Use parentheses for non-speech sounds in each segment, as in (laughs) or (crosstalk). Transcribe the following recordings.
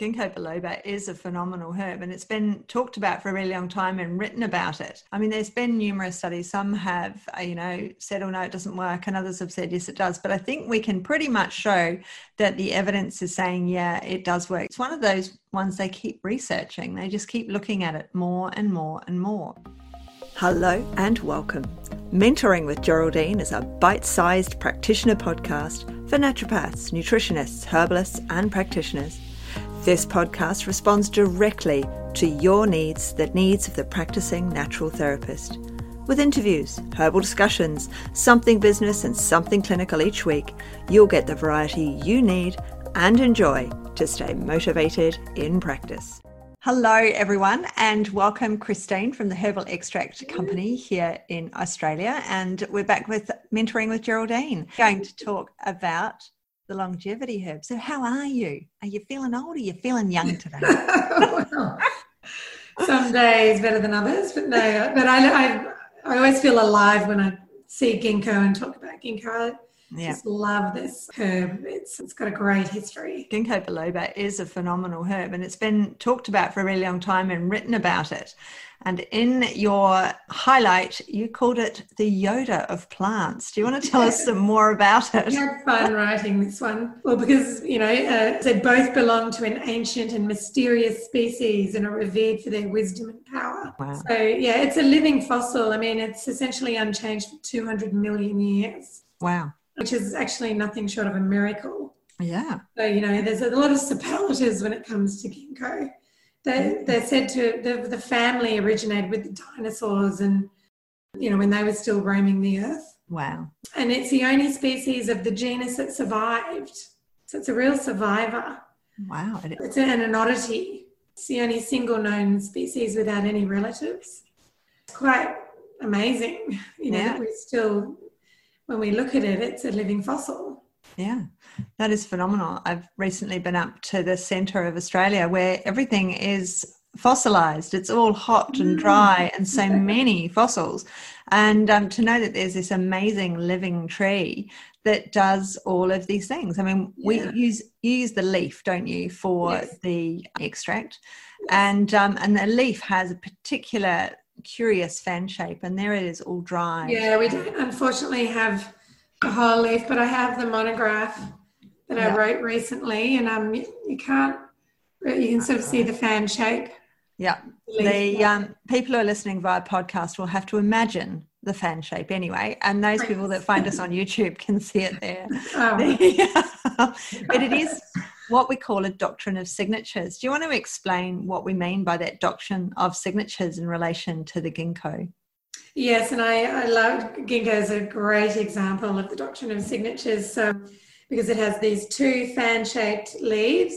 Ginkgo biloba is a phenomenal herb and it's been talked about for a really long time and written about it. I mean, there's been numerous studies. Some have, uh, you know, said, oh no, it doesn't work, and others have said, yes, it does. But I think we can pretty much show that the evidence is saying, yeah, it does work. It's one of those ones they keep researching, they just keep looking at it more and more and more. Hello and welcome. Mentoring with Geraldine is a bite sized practitioner podcast for naturopaths, nutritionists, herbalists, and practitioners. This podcast responds directly to your needs, the needs of the practicing natural therapist. With interviews, herbal discussions, something business, and something clinical each week, you'll get the variety you need and enjoy to stay motivated in practice. Hello, everyone, and welcome, Christine from the Herbal Extract Company here in Australia. And we're back with Mentoring with Geraldine, going to talk about the longevity herb. So, how are you? Are you feeling old? Or are you feeling young today? (laughs) Some days better than others, but no. But I, I, I always feel alive when I see ginkgo and talk about ginkgo. I yeah. just love this herb. It's it's got a great history. Ginkgo biloba is a phenomenal herb, and it's been talked about for a really long time and written about it. And in your highlight, you called it the Yoda of plants. Do you want to tell us some more about it? I had fun writing this one. Well, because, you know, uh, they both belong to an ancient and mysterious species and are revered for their wisdom and power. Wow. So, yeah, it's a living fossil. I mean, it's essentially unchanged for 200 million years. Wow. Which is actually nothing short of a miracle. Yeah. So, you know, there's a lot of superlatives when it comes to ginkgo. They, they're said to, the, the family originated with the dinosaurs and, you know, when they were still roaming the earth. Wow. And it's the only species of the genus that survived. So it's a real survivor. Wow. It's an, an oddity. It's the only single known species without any relatives. It's quite amazing, you know, yeah. that we're still, when we look at it, it's a living fossil. Yeah, that is phenomenal. I've recently been up to the centre of Australia where everything is fossilized. It's all hot and mm. dry and so many fossils. And um, to know that there's this amazing living tree that does all of these things. I mean, we use you use the leaf, don't you, for yes. the extract, yes. and um, and the leaf has a particular curious fan shape, and there it is, all dry. Yeah, we don't unfortunately have a whole leaf, but I have the monograph that I wrote recently, and um, you, you, can't, you can sort of see the fan shape. Yeah, the um, people who are listening via podcast will have to imagine the fan shape anyway, and those people that find us on (laughs) YouTube can see it there. Oh. (laughs) but it is what we call a doctrine of signatures. Do you want to explain what we mean by that doctrine of signatures in relation to the ginkgo? Yes, and I, I love ginkgo as a great example of the doctrine of signatures. So, because it has these two fan-shaped leaves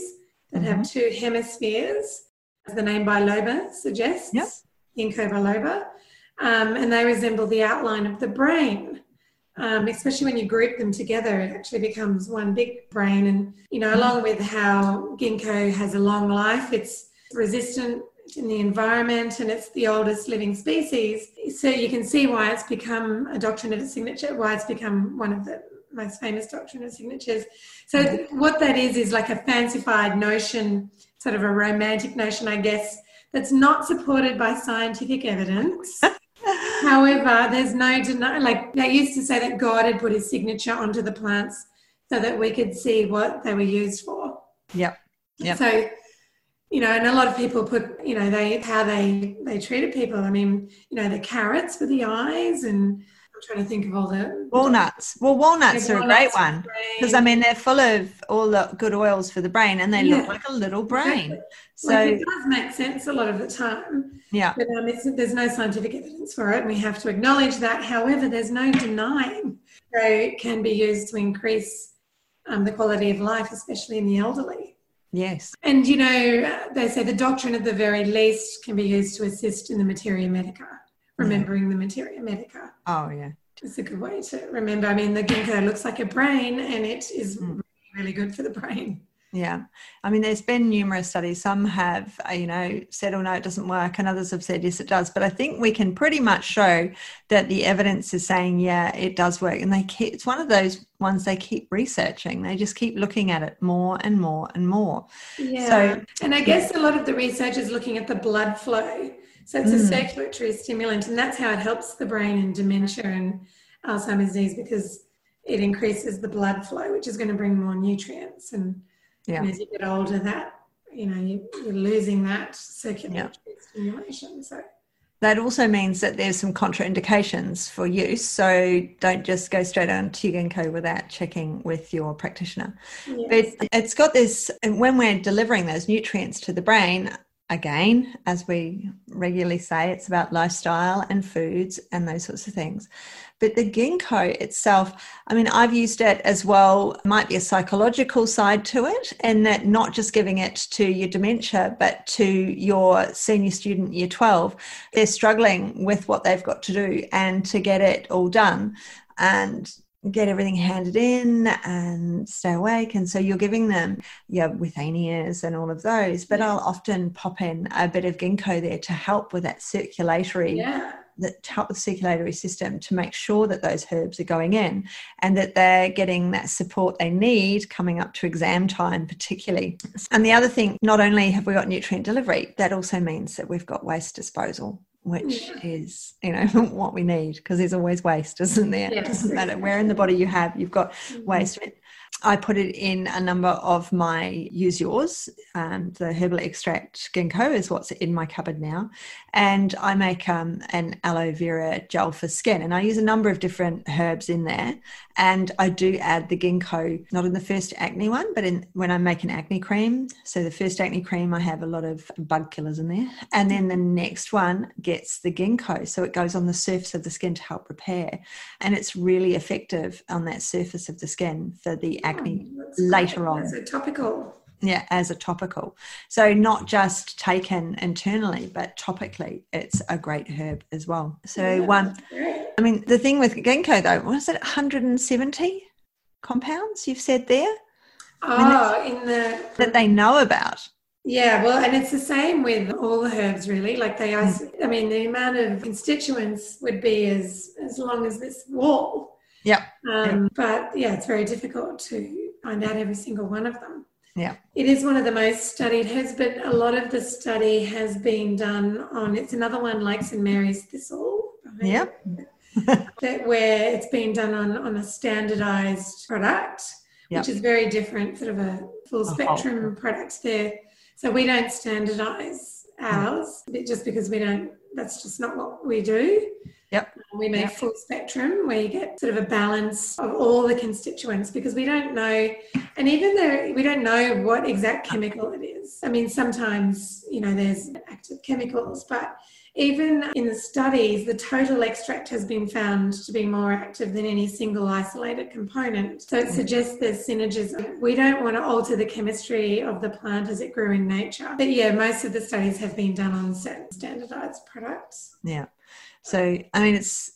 that mm-hmm. have two hemispheres, as the name biloba suggests. Yep. Ginkgo biloba, um, and they resemble the outline of the brain. Um, especially when you group them together, it actually becomes one big brain. And you know, along with how ginkgo has a long life, it's resistant in the environment and it's the oldest living species. So you can see why it's become a doctrine of signature, why it's become one of the most famous doctrine of signatures. So what that is is like a fancified notion, sort of a romantic notion, I guess, that's not supported by scientific evidence. (laughs) However, there's no deny. Like they used to say that God had put His signature onto the plants so that we could see what they were used for. Yep. Yep. So you know, and a lot of people put, you know, they how they they treated people. I mean, you know, the carrots for the eyes, and trying to think of all the walnuts. Well, walnuts yeah, are walnuts a great one because I mean they're full of all the good oils for the brain, and they yeah. look like a little brain. Exactly. So like it does make sense a lot of the time. Yeah, but um, there's no scientific evidence for it, and we have to acknowledge that. However, there's no denying they can be used to increase um, the quality of life, especially in the elderly. Yes. And, you know, they say the doctrine at the very least can be used to assist in the materia medica, remembering yeah. the materia medica. Oh, yeah. It's a good way to remember. I mean, the ginkgo looks like a brain and it is mm. really, really good for the brain. Yeah. I mean, there's been numerous studies. Some have, uh, you know, said, oh, no, it doesn't work. And others have said, yes, it does. But I think we can pretty much show that the evidence is saying, yeah, it does work. And they keep, it's one of those ones they keep researching. They just keep looking at it more and more and more. Yeah. So, and I guess a lot of the research is looking at the blood flow. So it's mm. a circulatory stimulant, and that's how it helps the brain in dementia and Alzheimer's disease because it increases the blood flow, which is going to bring more nutrients. And, yeah. and as you get older, that you know you, are losing that circulatory yeah. stimulation. So that also means that there's some contraindications for use. So don't just go straight on to ginkgo without checking with your practitioner. Yes. But it's got this, when we're delivering those nutrients to the brain, again, as we regularly say, it's about lifestyle and foods and those sorts of things. But the ginkgo itself, I mean, I've used it as well, might be a psychological side to it, and that not just giving it to your dementia, but to your senior student year 12. They're struggling with what they've got to do and to get it all done. And get everything handed in and stay awake. And so you're giving them, yeah, withanias and all of those. But I'll often pop in a bit of ginkgo there to help with that circulatory. Yeah. That help the circulatory system to make sure that those herbs are going in and that they're getting that support they need coming up to exam time, particularly. And the other thing, not only have we got nutrient delivery, that also means that we've got waste disposal which is you know (laughs) what we need because there's always waste (laughs) isn't there yes, it doesn't matter where in the body you have you've got mm-hmm. waste I put it in a number of my use yours. Um, the herbal extract ginkgo is what's in my cupboard now. And I make um, an aloe vera gel for skin. And I use a number of different herbs in there. And I do add the ginkgo, not in the first acne one, but in when I make an acne cream. So the first acne cream, I have a lot of bug killers in there. And then the next one gets the ginkgo. So it goes on the surface of the skin to help repair. And it's really effective on that surface of the skin for the acne acne oh, later on. As a topical. Yeah, as a topical. So not just taken internally, but topically, it's a great herb as well. So yeah, one, I mean, the thing with ginkgo though, was it 170 compounds you've said there? Oh, I mean, in the that they know about. Yeah, well, and it's the same with all the herbs, really. Like they, mm. I mean, the amount of constituents would be as as long as this wall. Yeah. Um, yep. But yeah, it's very difficult to find out every single one of them. Yeah. It is one of the most studied has but a lot of the study has been done on it's another one like St. Mary's thistle. Yeah. (laughs) that where it's been done on, on a standardized product, yep. which is very different, sort of a full spectrum product there. So we don't standardize ours mm. just because we don't that's just not what we do. Yep. We make yep. full spectrum where you get sort of a balance of all the constituents because we don't know, and even though we don't know what exact chemical it is. I mean, sometimes, you know, there's active chemicals, but even in the studies, the total extract has been found to be more active than any single isolated component. So it mm. suggests there's synergism. We don't want to alter the chemistry of the plant as it grew in nature. But yeah, most of the studies have been done on certain standardized products. Yeah. So, I mean, it's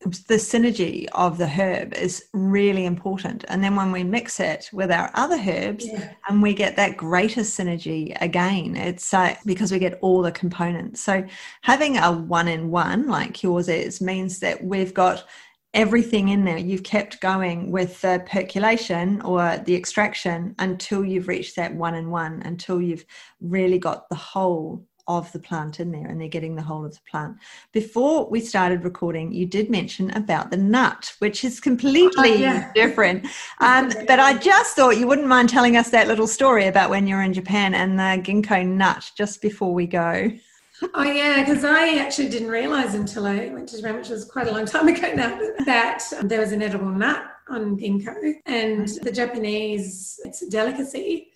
the synergy of the herb is really important. And then when we mix it with our other herbs yeah. and we get that greater synergy again, it's uh, because we get all the components. So having a one in one like yours is means that we've got everything in there. You've kept going with the percolation or the extraction until you've reached that one in one, until you've really got the whole of the plant in there and they're getting the whole of the plant. Before we started recording, you did mention about the nut, which is completely oh, yeah. different. Um, (laughs) but I just thought you wouldn't mind telling us that little story about when you were in Japan and the ginkgo nut just before we go. Oh yeah, because I actually didn't realize until I went to Japan, which was quite a long time ago now, (laughs) that there was an edible nut on ginkgo, and the Japanese it's a delicacy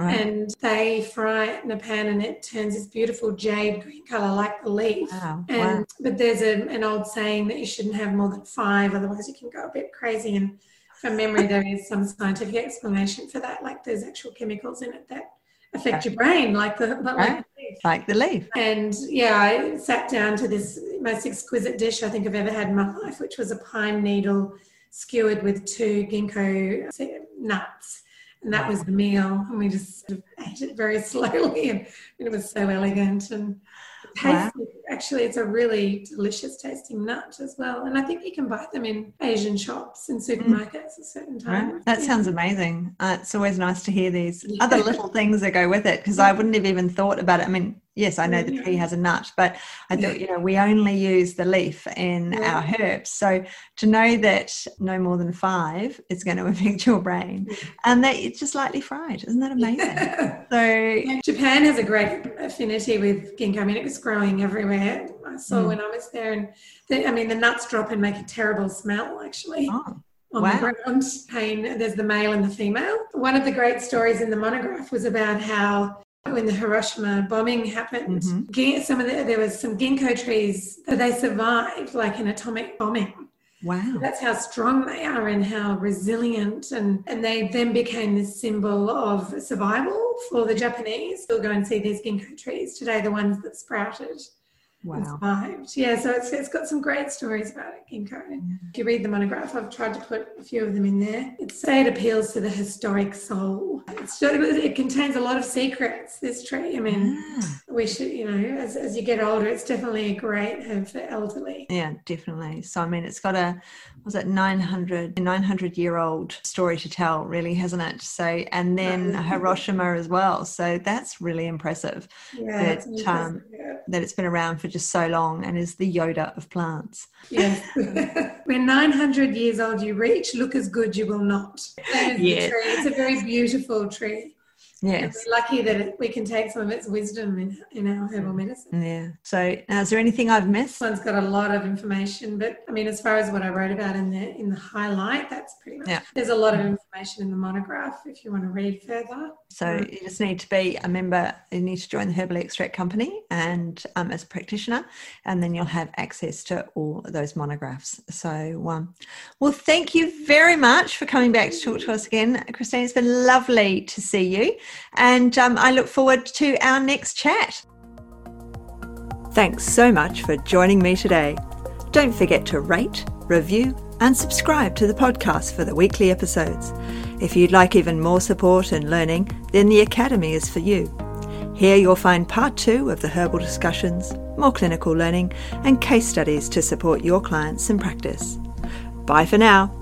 Right. And they fry it in a pan and it turns this beautiful jade green color like the leaf. Wow. And wow. but there's a, an old saying that you shouldn't have more than five, otherwise you can go a bit crazy. And from memory, there is some scientific explanation for that. Like there's actual chemicals in it that affect your brain, like the like, right. the leaf. like the leaf. And yeah, I sat down to this most exquisite dish I think I've ever had in my life, which was a pine needle skewered with two ginkgo nuts and that was the meal. And we just ate (laughs) it very slowly, and, and it was so elegant and tasty. Wow. Actually, it's a really delicious tasting nut as well. And I think you can buy them in Asian shops and mm. supermarkets mm. at certain times. Right. That yeah. sounds amazing. Uh, it's always nice to hear these (laughs) yeah. other little things that go with it because I wouldn't have even thought about it. I mean, yes, I know the tree has a nut, but I thought, you know, we only use the leaf in yeah. our herbs. So to know that no more than five is going (laughs) to affect your brain and that it's just lightly fried, isn't that amazing? Yeah. So Japan has a great affinity with ginkgo. I mean, it was growing everywhere. I saw mm. when I was there, and the, I mean, the nuts drop and make a terrible smell actually. Oh on wow. the ground pain. There's the male and the female. One of the great stories in the monograph was about how when the Hiroshima bombing happened, mm-hmm. some of the, there was some ginkgo trees that they survived like an atomic bombing. Wow. That's how strong they are and how resilient. And, and they then became this symbol of survival for the Japanese. You'll go and see these ginkgo trees today, the ones that sprouted Wow. Survived. Yeah, so it's, it's got some great stories about it, ginkgo. Mm-hmm. If you read the monograph, I've tried to put a few of them in there. It say it appeals to the historic soul. It's, it contains a lot of secrets, this tree. I mean, yeah. We should, you know, as, as you get older, it's definitely a great herb for elderly. Yeah, definitely. So, I mean, it's got a, was it 900, 900 year old story to tell, really, hasn't it? So, and then Hiroshima as well. So that's really impressive. Yeah, that, um, that it's been around for just so long and is the Yoda of plants. Yes. (laughs) (laughs) when 900 years old you reach, look as good you will not. Yes. It's a very beautiful tree. Yes. we're lucky that we can take some of its wisdom in, in our herbal medicine. Yeah. So, now, is there anything I've missed? This one's got a lot of information, but I mean, as far as what I wrote about in the in the highlight, that's pretty much. Yeah. There's a lot of information in the monograph if you want to read further. So you just need to be a member. You need to join the Herbal Extract Company and um, as a practitioner, and then you'll have access to all those monographs. So, um, well, thank you very much for coming back to talk to us again, Christine. It's been lovely to see you. And um, I look forward to our next chat. Thanks so much for joining me today. Don't forget to rate, review, and subscribe to the podcast for the weekly episodes. If you'd like even more support and learning, then the Academy is for you. Here you'll find part two of the herbal discussions, more clinical learning, and case studies to support your clients in practice. Bye for now.